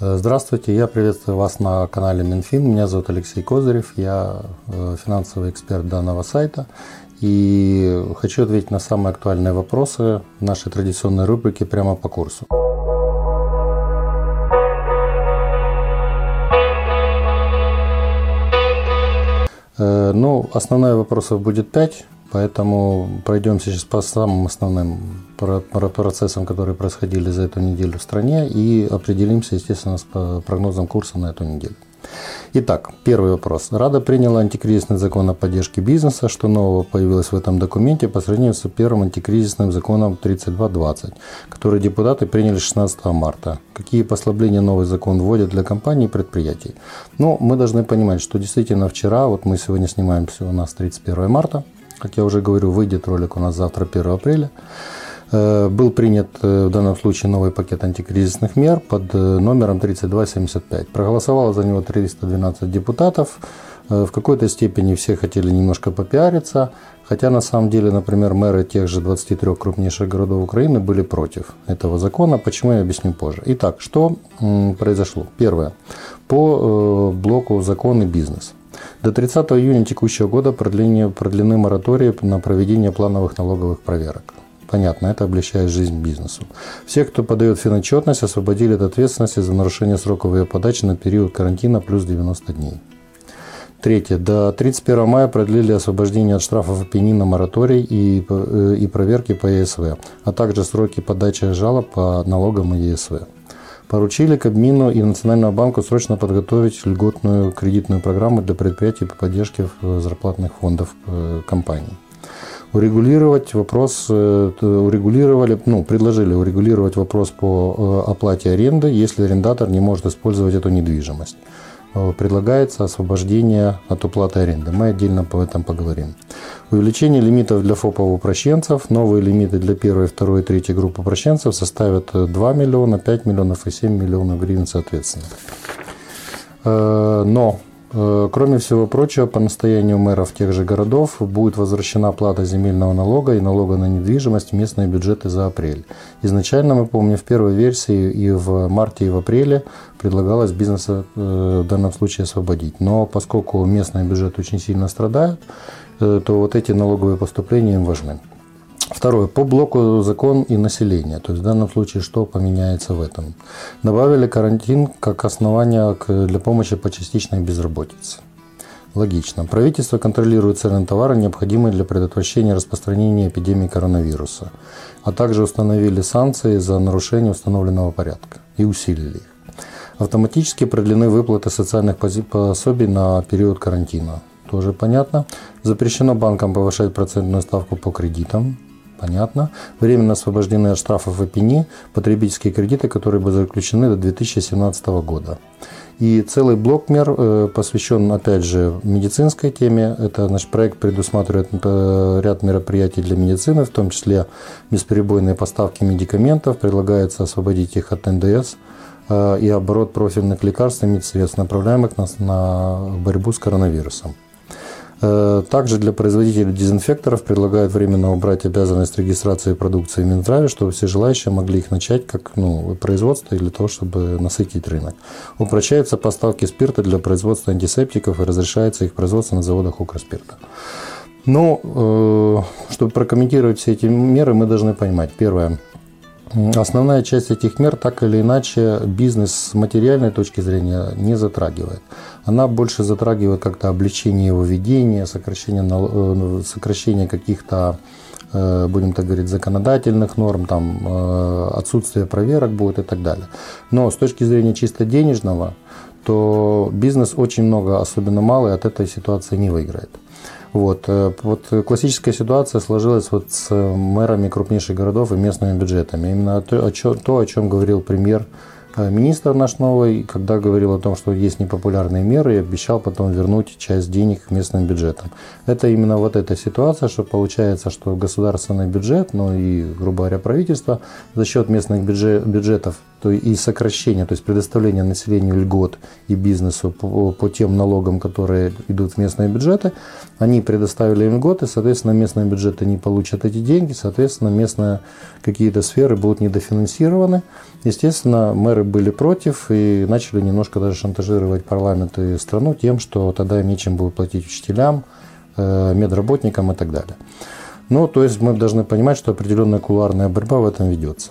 Здравствуйте, я приветствую вас на канале Минфин. Меня зовут Алексей Козырев, я э, финансовый эксперт данного сайта. И хочу ответить на самые актуальные вопросы нашей традиционной рубрики прямо по курсу. Э, ну, основных вопросов будет 5, поэтому пройдемся сейчас по самым основным процессам, которые происходили за эту неделю в стране и определимся, естественно, с прогнозом курса на эту неделю. Итак, первый вопрос. Рада приняла антикризисный закон о поддержке бизнеса. Что нового появилось в этом документе по сравнению с первым антикризисным законом 3220, который депутаты приняли 16 марта? Какие послабления новый закон вводит для компаний и предприятий? Ну, мы должны понимать, что действительно вчера, вот мы сегодня снимаемся, у нас 31 марта, как я уже говорю, выйдет ролик у нас завтра 1 апреля. Э, был принят э, в данном случае новый пакет антикризисных мер под э, номером 3275. Проголосовало за него 312 депутатов. В какой-то степени все хотели немножко попиариться, хотя на самом деле, например, мэры тех же 23 крупнейших городов Украины были против этого закона. Почему я объясню позже. Итак, что произошло? Первое. По блоку закон и бизнес. До 30 июня текущего года продление, продлены моратории на проведение плановых налоговых проверок. Понятно, это облегчает жизнь бизнесу. Все, кто подает финотчетность, освободили от ответственности за нарушение сроков ее подачи на период карантина плюс 90 дней. Третье. До 31 мая продлили освобождение от штрафов и пени на мораторий и, э, и проверки по ЕСВ, а также сроки подачи жалоб по налогам и ЕСВ. Поручили Кабмину и Национальному банку срочно подготовить льготную кредитную программу для предприятий по поддержке зарплатных фондов э, компаний урегулировать вопрос, э, урегулировали, ну, предложили урегулировать вопрос по э, оплате аренды, если арендатор не может использовать эту недвижимость. Э, предлагается освобождение от уплаты аренды. Мы отдельно по этом поговорим. Увеличение лимитов для ФОПов упрощенцев. Новые лимиты для первой, второй и третьей группы упрощенцев составят 2 миллиона, 5 миллионов и 7 миллионов гривен соответственно. Но Э, кроме всего прочего, по настоянию мэров тех же городов будет возвращена плата земельного налога и налога на недвижимость в местные бюджеты за апрель. Изначально, мы помним, в первой версии и в марте, и в апреле предлагалось бизнеса э, в данном случае освободить. Но поскольку местные бюджеты очень сильно страдают, э, то вот эти налоговые поступления им важны. Второе. По блоку закон и население. То есть в данном случае что поменяется в этом? Добавили карантин как основание для помощи по частичной безработице. Логично. Правительство контролирует цены товара, необходимые для предотвращения распространения эпидемии коронавируса, а также установили санкции за нарушение установленного порядка и усилили их. Автоматически продлены выплаты социальных пособий на период карантина. Тоже понятно. Запрещено банкам повышать процентную ставку по кредитам. Понятно. Временно освобождены от штрафов и пени потребительские кредиты, которые были заключены до 2017 года. И целый блок мер э, посвящен, опять же, медицинской теме. Это наш проект предусматривает э, ряд мероприятий для медицины, в том числе бесперебойные поставки медикаментов. Предлагается освободить их от НДС э, и оборот профильных лекарств и медсредств, направляемых на борьбу с коронавирусом. Э, также для производителей дезинфекторов предлагают временно убрать обязанность регистрации продукции Минздраве, чтобы все желающие могли их начать как ну, производство для того, чтобы насытить рынок. Упрощаются поставки спирта для производства антисептиков и разрешается их производство на заводах укрспирта. Но, ну, э, чтобы прокомментировать все эти меры, мы должны понимать. Первое. Основная часть этих мер так или иначе бизнес с материальной точки зрения не затрагивает. Она больше затрагивает как-то облегчение его ведения, сокращение, э, сокращение каких-то, э, будем так говорить, законодательных норм, там, э, отсутствие проверок будет и так далее. Но с точки зрения чисто денежного, то бизнес очень много, особенно малый, от этой ситуации не выиграет. Вот. Э, вот классическая ситуация сложилась вот с мэрами крупнейших городов и местными бюджетами. Именно то, о чем, то, о чем говорил премьер э, министр наш новый, когда говорил о том, что есть непопулярные меры и обещал потом вернуть часть денег местным бюджетам. Это именно вот эта ситуация, что получается, что государственный бюджет, ну и, грубо говоря, правительство за счет местных бюджетов то и сокращение, то есть предоставление населению льгот и бизнесу по, по тем налогам, которые идут в местные бюджеты, они предоставили им льготы, соответственно, местные бюджеты не получат эти деньги, соответственно, местные какие-то сферы будут недофинансированы. Естественно, мэры были против и начали немножко даже шантажировать парламент и страну тем, что тогда им нечем будет платить учителям, э, медработникам и так далее. Ну, то есть мы должны понимать, что определенная кулуарная борьба в этом ведется.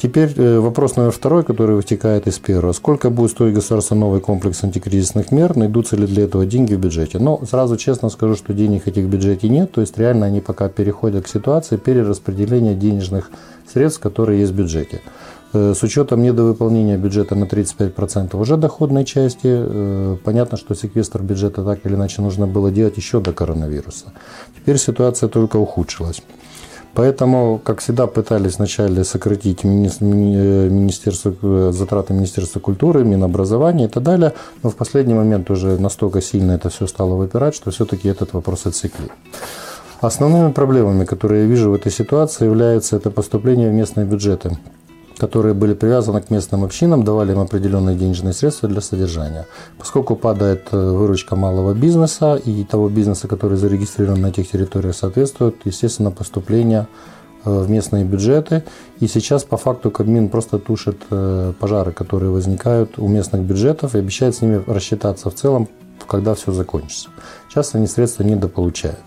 Теперь э, вопрос номер второй, который вытекает из первого. Сколько будет стоить государство новый комплекс антикризисных мер? Найдутся ли для этого деньги в бюджете? Но сразу честно скажу, что денег этих в бюджете нет. То есть реально они пока переходят к ситуации перераспределения денежных средств, которые есть в бюджете. Э, с учетом недовыполнения бюджета на 35% уже доходной части, э, понятно, что секвестр бюджета так или иначе нужно было делать еще до коронавируса. Теперь ситуация только ухудшилась. Поэтому, как всегда, пытались вначале сократить министерство, э, затраты Министерства культуры, Минобразования и так далее, но в последний момент уже настолько сильно это все стало выпирать, что все-таки этот вопрос отсекли. Основными проблемами, которые я вижу в этой ситуации, является это поступление в местные бюджеты которые были привязаны к местным общинам, давали им определенные денежные средства для содержания. Поскольку падает э, выручка малого бизнеса и того бизнеса, который зарегистрирован на этих территориях, соответствует, естественно, поступление э, в местные бюджеты. И сейчас по факту Кабмин просто тушит э, пожары, которые возникают у местных бюджетов и обещает с ними рассчитаться в целом, когда все закончится. Сейчас они средства недополучают.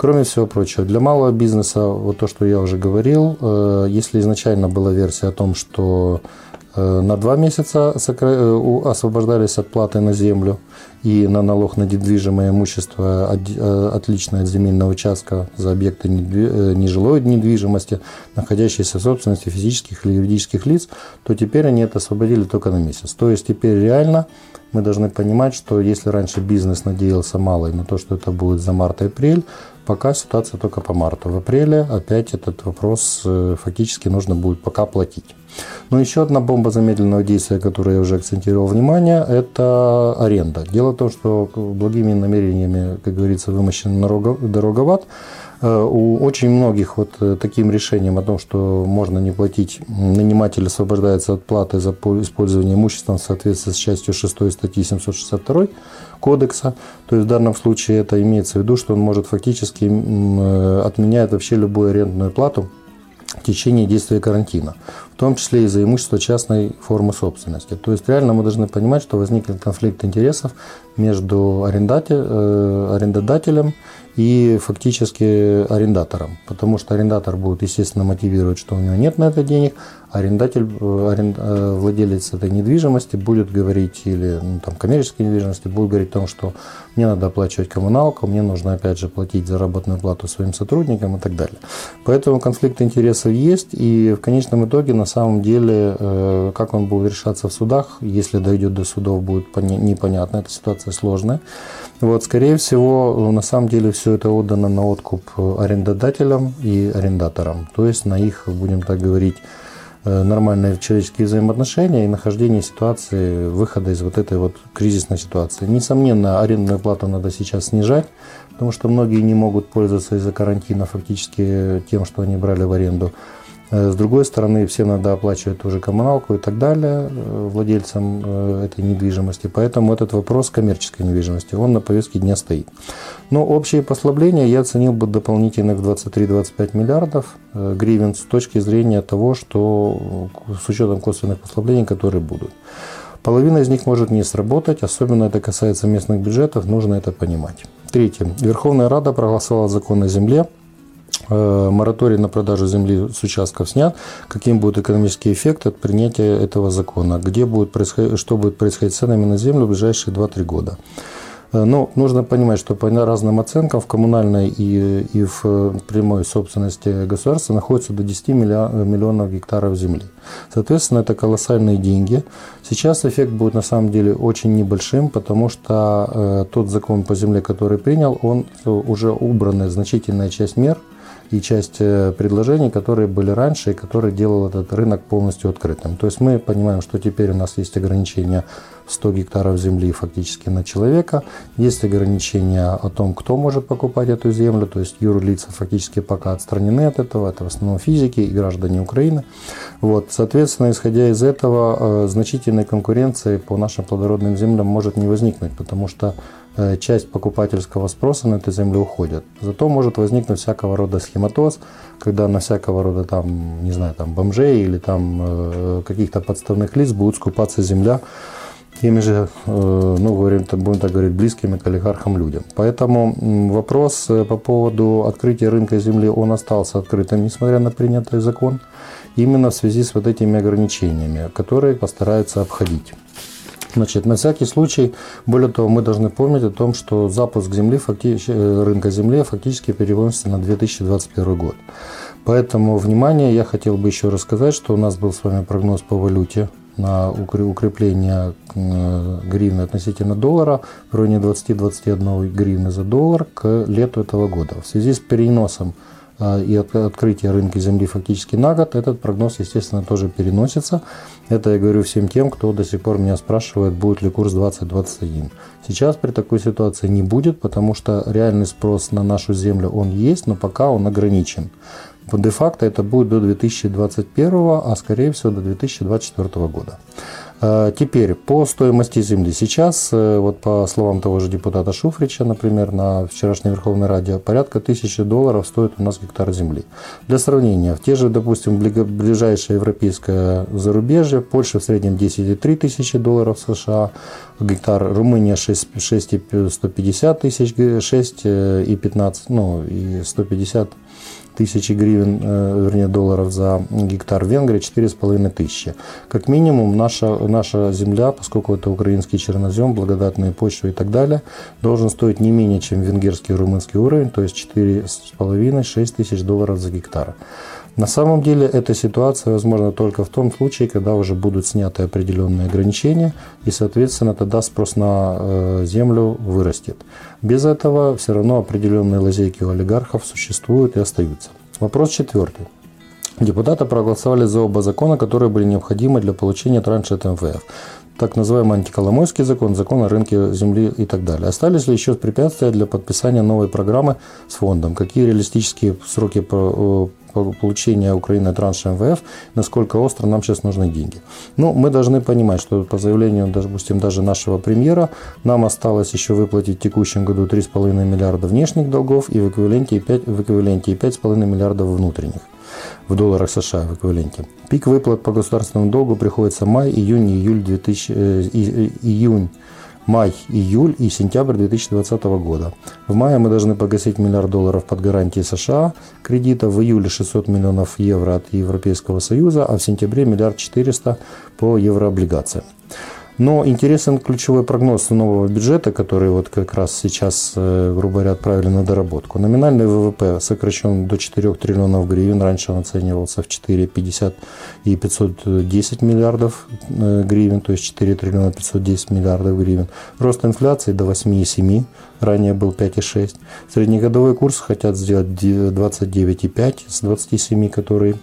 Кроме всего прочего, для малого бизнеса, вот то, что я уже говорил, э, если изначально была версия о том, что э, на два месяца э, освобождались от платы на землю и на налог на недвижимое имущество, отличное от земельного участка за объекты нежилой недвижимости, находящиеся в собственности физических или юридических лиц, то теперь они это освободили только на месяц. То есть теперь реально мы должны понимать, что если раньше бизнес надеялся малый на то, что это будет за март-апрель, Пока ситуация только по марту. В апреле опять этот вопрос э, фактически нужно будет пока платить. Но еще одна бомба замедленного действия, которую я уже акцентировал внимание, это аренда. Дело в том, что благими намерениями, как говорится, вымощен дороговат. Э, у очень многих вот э, таким решением о том, что можно не платить, наниматель освобождается от платы за использование имущества в соответствии с частью 6 статьи 762 кодекса. То есть в данном случае это имеется в виду, что он может фактически э, отменять вообще любую арендную плату в течение действия карантина, в том числе и за имущество частной формы собственности. То есть реально мы должны понимать, что возникнет конфликт интересов между арендодателем и фактически арендатором, потому что арендатор будет, естественно, мотивировать, что у него нет на это денег, арендатель, э, аренд, э, владелец этой недвижимости будет говорить, или ну, там, коммерческой недвижимости, будет говорить о том, что мне надо оплачивать коммуналку, мне нужно, опять же, платить заработную плату своим сотрудникам и так далее. Поэтому конфликт интересов есть, и в конечном итоге, на самом деле, э, как он будет решаться в судах, если дойдет до судов, будет непонятно, эта ситуация сложная. Вот, скорее всего, на самом деле все это отдано на откуп арендодателям и арендаторам, то есть на их, будем так говорить, Э, нормальные человеческие взаимоотношения и нахождение ситуации, выхода из вот этой вот кризисной ситуации. Несомненно, арендную плату надо сейчас снижать, потому что многие не могут пользоваться из-за карантина фактически тем, что они брали в аренду. Э, с другой стороны, всем надо оплачивать уже коммуналку и так далее э, владельцам э, этой недвижимости. Поэтому этот вопрос коммерческой недвижимости, он на повестке дня стоит. Но общее послабление я оценил бы дополнительных 23-25 миллиардов гривен с точки зрения того, что с учетом косвенных послаблений, которые будут. Половина из них может не сработать, особенно это касается местных бюджетов, нужно это понимать. Третье. Верховная Рада проголосовала закон о земле – мораторий на продажу земли с участков снят, каким будет экономический эффект от принятия этого закона, где будет происходить, что будет происходить с ценами на землю в ближайшие 2-3 года. Э, но нужно понимать, что по разным оценкам в коммунальной и, и в прямой собственности государства находится до 10 миллионов гектаров земли. Соответственно, это колоссальные деньги. Сейчас эффект будет на самом деле очень небольшим, потому что э, тот закон по земле, который принял, он уже убрана значительная часть мер – и часть э, предложений, которые были раньше и которые делал этот рынок полностью открытым. То есть мы понимаем, что теперь у нас есть ограничения в 100 гектаров земли фактически на человека. Есть ограничения о том, кто может покупать эту землю, то есть юрлица фактически пока отстранены от этого, это в основном физики и граждане Украины. Вот, соответственно, исходя из этого, э, значительной конкуренции по нашим плодородным землям может не возникнуть, потому что часть покупательского спроса на этой земле уходит. Зато может возникнуть всякого рода схематоз, когда на всякого рода там, не знаю, там бомжей или там э, каких-то подставных лиц будет скупаться земля теми же, э, ну, говорим, будем так говорить, близкими к олигархам людям. Поэтому вопрос по поводу открытия рынка земли, он остался открытым, несмотря на принятый закон, именно в связи с вот этими ограничениями, которые постараются обходить. Значит, на всякий случай, более того, мы должны помнить о том, что запуск земли, фактически, э, рынка земли фактически переводится на 2021 год. Поэтому, внимание, я хотел бы еще рассказать, что у нас был с вами прогноз по валюте на укрепление э, гривны относительно доллара в районе 20-21 гривны за доллар к лету этого года. В связи с переносом и открытие рынка земли фактически на год, этот прогноз, естественно, тоже переносится. Это я говорю всем тем, кто до сих пор меня спрашивает, будет ли курс 2021. Сейчас при такой ситуации не будет, потому что реальный спрос на нашу землю он есть, но пока он ограничен. Де-факто это будет до 2021, а скорее всего до 2024 года. А, теперь по стоимости земли. Сейчас, э, вот по словам того же депутата Шуфрича, например, на вчерашней Верховной Раде, порядка тысячи долларов стоит у нас гектар земли. Для сравнения, в те же, допустим, ближайшее европейское зарубежье, Польша в среднем 10,3 тысячи долларов США, гектар, Румыния 6, 6 150 тысяч, 6 и 15, ну и 150 тысячи гривен, э, вернее долларов за гектар. В Венгрии 4,5 тысячи. Как минимум наша, наша земля, поскольку это украинский чернозем, благодатные почвы и так далее, должен стоить не менее, чем венгерский и румынский уровень, то есть 4,5-6 тысяч долларов за гектар. На самом деле эта ситуация возможна только в том случае, когда уже будут сняты определенные ограничения, и, соответственно, тогда спрос на э, землю вырастет. Без этого все равно определенные лазейки у олигархов существуют и остаются. Вопрос четвертый. Депутаты проголосовали за оба закона, которые были необходимы для получения транша от МВФ так называемый антиколомойский закон, закон о рынке земли и так далее. Остались ли еще препятствия для подписания новой программы с фондом? Какие реалистические сроки получения Украины транша МВФ, насколько остро нам сейчас нужны деньги. Ну, мы должны понимать, что по заявлению, допустим, даже нашего премьера, нам осталось еще выплатить в текущем году 3,5 миллиарда внешних долгов и в эквиваленте 5, в эквиваленте 5,5 миллиардов внутренних в долларах США в эквиваленте. Пик выплат по государственному долгу приходится май, июнь, июль 2000, э, июнь май, июль и сентябрь 2020 года. В мае мы должны погасить миллиард долларов под гарантией США кредита, в июле 600 миллионов евро от Европейского Союза, а в сентябре миллиард 400 по еврооблигациям. Но интересен ключевой прогноз нового бюджета, который вот как раз сейчас, э, грубо говоря, отправили на доработку. Номинальный ВВП сокращен до 4 триллионов гривен. Раньше он оценивался в 4,50 и 510 миллиардов э, гривен, то есть 4 триллиона 510 миллиардов гривен. Рост инфляции до 8,7, ранее был 5,6. Среднегодовой курс хотят сделать 29,5 с 27, который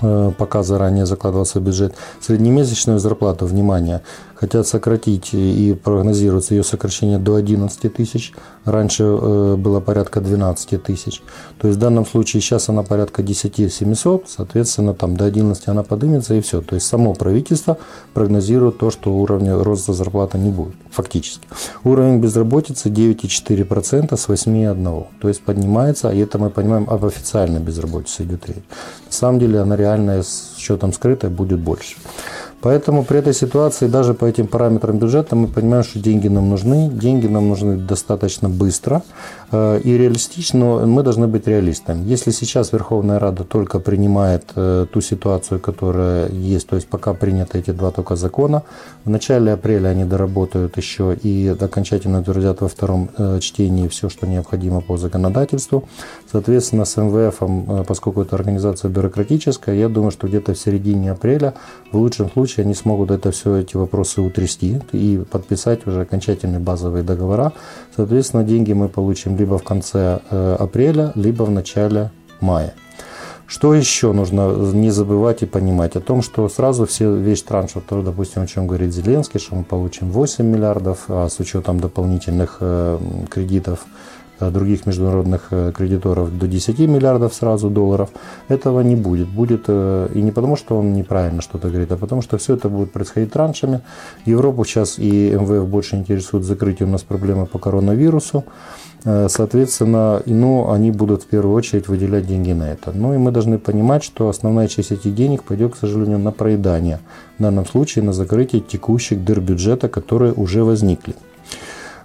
э, пока заранее закладывался бюджет. Среднемесячную зарплату, внимание, хотят сократить и прогнозируется ее сокращение до 11 тысяч. Раньше э, было порядка 12 тысяч. То есть в данном случае сейчас она порядка 10 700, соответственно там до 11 она поднимется и все. То есть само правительство прогнозирует то, что уровня роста зарплаты не будет, фактически. Уровень безработицы 9,4% с 8,1%. То есть поднимается, и это мы понимаем, об официальной безработице идет речь. На самом деле она реальная с учетом скрытой будет больше. Поэтому при этой ситуации даже по этим параметрам бюджета мы понимаем, что деньги нам нужны, деньги нам нужны достаточно быстро э, и реалистично, но мы должны быть реалистами. Если сейчас Верховная Рада только принимает э, ту ситуацию, которая есть, то есть пока приняты эти два только закона, в начале апреля они доработают еще и окончательно утвердят во втором э, чтении все, что необходимо по законодательству. Соответственно, с МВФ, поскольку это организация бюрократическая, я думаю, что где-то в середине апреля в лучшем случае случае они смогут это все, эти вопросы утрясти и подписать уже окончательные базовые договора. Соответственно, деньги мы получим либо в конце э, апреля, либо в начале мая. Что еще нужно не забывать и понимать? О том, что сразу все, весь транш, вот, допустим, о чем говорит Зеленский, что мы получим 8 миллиардов, а с учетом дополнительных э, кредитов других международных э, кредиторов до 10 миллиардов сразу долларов, этого не будет. Будет э, и не потому, что он неправильно что-то говорит, а потому что все это будет происходить траншами. Европу сейчас и МВФ больше интересует закрытие у нас проблемы по коронавирусу. Соответственно, ну, они будут в первую очередь выделять деньги на это. Ну и мы должны понимать, что основная часть этих денег пойдет, к сожалению, на проедание. В данном случае на закрытие текущих дыр бюджета, которые уже возникли.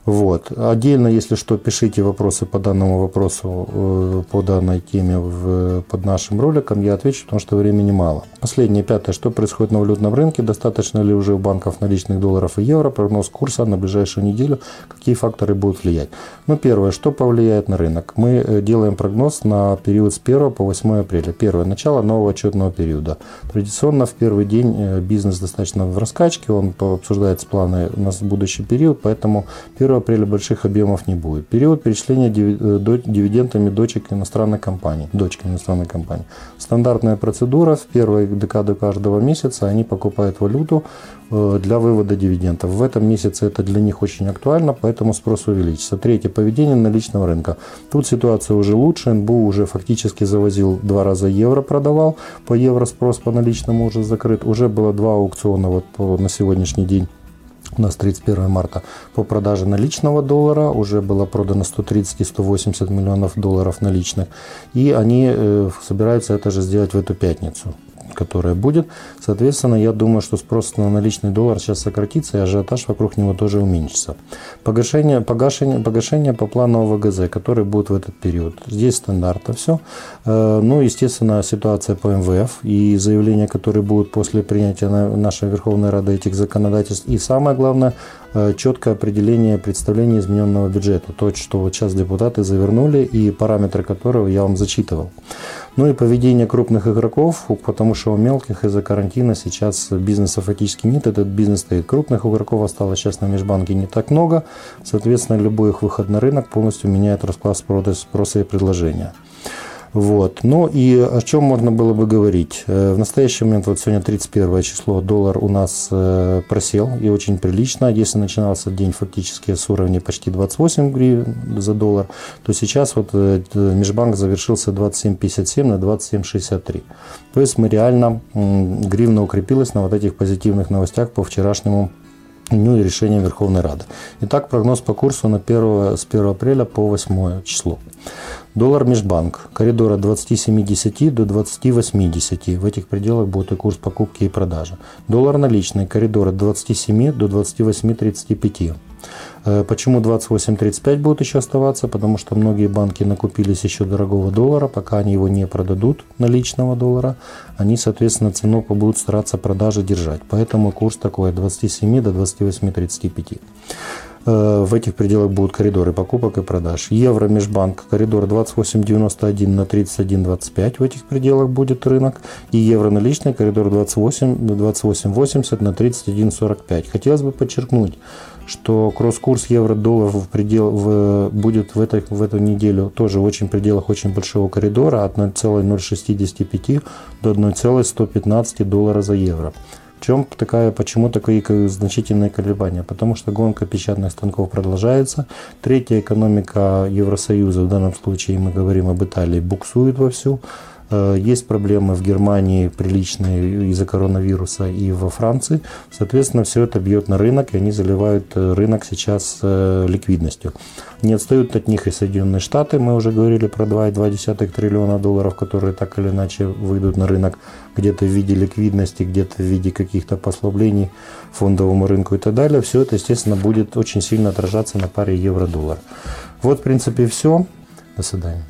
Вот. Отдельно, если что, пишите вопросы по данному вопросу, э, по данной теме в, под нашим роликом. Я отвечу, потому что времени мало. Последнее, пятое. Что происходит на валютном рынке? Достаточно ли уже у банков наличных долларов и евро? Прогноз курса на ближайшую неделю. Какие факторы будут влиять? Ну, первое. Что повлияет на рынок? Мы э, делаем прогноз на период с 1 по 8 апреля. Первое. Начало нового отчетного периода. Традиционно в первый день э, бизнес достаточно в раскачке. Он обсуждает планы на будущий период. Поэтому 1 апреля больших объемов не будет. Период перечисления э, дивидендами дочек иностранной компании. Дочки иностранной компании. Стандартная процедура. В первой декаду каждого месяца они покупают валюту э, для вывода дивидендов. В этом месяце это для них очень актуально, поэтому спрос увеличится. Третье. Поведение наличного рынка. Тут ситуация уже лучше. НБУ уже фактически завозил два раза евро продавал. По евро спрос по наличному уже закрыт. Уже было два аукциона вот по, на сегодняшний день у нас 31 марта по продаже наличного доллара уже было продано 130 и 180 миллионов долларов наличных. И они э, собираются это же сделать в эту пятницу которая будет. Соответственно, я думаю, что спрос на наличный доллар сейчас сократится, и ажиотаж вокруг него тоже уменьшится. Погашение, погашение, погашение по плану ВГЗ, который будет в этот период. Здесь стандартно все. Э, ну, естественно, ситуация по МВФ и заявления, которые будут после принятия нашей Верховной Рады этих законодательств. И самое главное, четкое определение представления измененного бюджета. То, что вот сейчас депутаты завернули и параметры которого я вам зачитывал. Ну и поведение крупных игроков, потому что у мелких из-за карантина сейчас бизнеса фактически нет. Этот бизнес стоит. Крупных игроков осталось сейчас на межбанке не так много. Соответственно, любой их выход на рынок полностью меняет расклад спроса и предложения. Вот. Ну и о чем можно было бы говорить? Э, в настоящий момент, вот сегодня 31 число, доллар у нас э, просел и очень прилично. Если начинался день фактически с уровня почти 28 гривен за доллар, то сейчас вот э, межбанк завершился 27,57 на 27,63. То есть мы реально, гривна укрепилась на вот этих позитивных новостях по вчерашнему дню и решения Верховной Рады. Итак, прогноз по курсу на 1, с 1 апреля по 8 число. Доллар межбанк. Коридор от 20,70 до 20,80. В этих пределах будет и курс покупки и продажи. Доллар наличный. Коридор от 27 до 28,35. Э, почему 28.35 будет еще оставаться? Потому что многие банки накупились еще дорогого доллара, пока они его не продадут, наличного доллара, они, соответственно, цену будут стараться продажи держать. Поэтому курс такой от 27 до 28.35. Э, в этих пределах будут коридоры покупок и продаж. Евро межбанк коридор 28.91 на 31.25 в этих пределах будет рынок. И евро наличный коридор 28 28.80 на 31.45. Хотелось бы подчеркнуть, что кросс-курс евро-доллар в предел, в, будет в, этой, в эту неделю тоже очень пределах очень большого коридора от 0,065 до 1,115 доллара за евро. В чем такая, почему такие значительные колебания? Потому что гонка печатных станков продолжается. Третья экономика Евросоюза, в данном случае мы говорим об Италии, буксует вовсю. Э, есть проблемы в Германии приличные из-за коронавируса и во Франции. Соответственно, все это бьет на рынок, и они заливают э, рынок сейчас э, ликвидностью. Не отстают от них и Соединенные Штаты. Мы уже говорили про 2,2 триллиона долларов, которые так или иначе выйдут на рынок где-то в виде ликвидности, где-то в виде каких-то послаблений фондовому рынку и так далее. Все это, естественно, будет очень сильно отражаться на паре евро-доллар. Вот, в принципе, все. До свидания.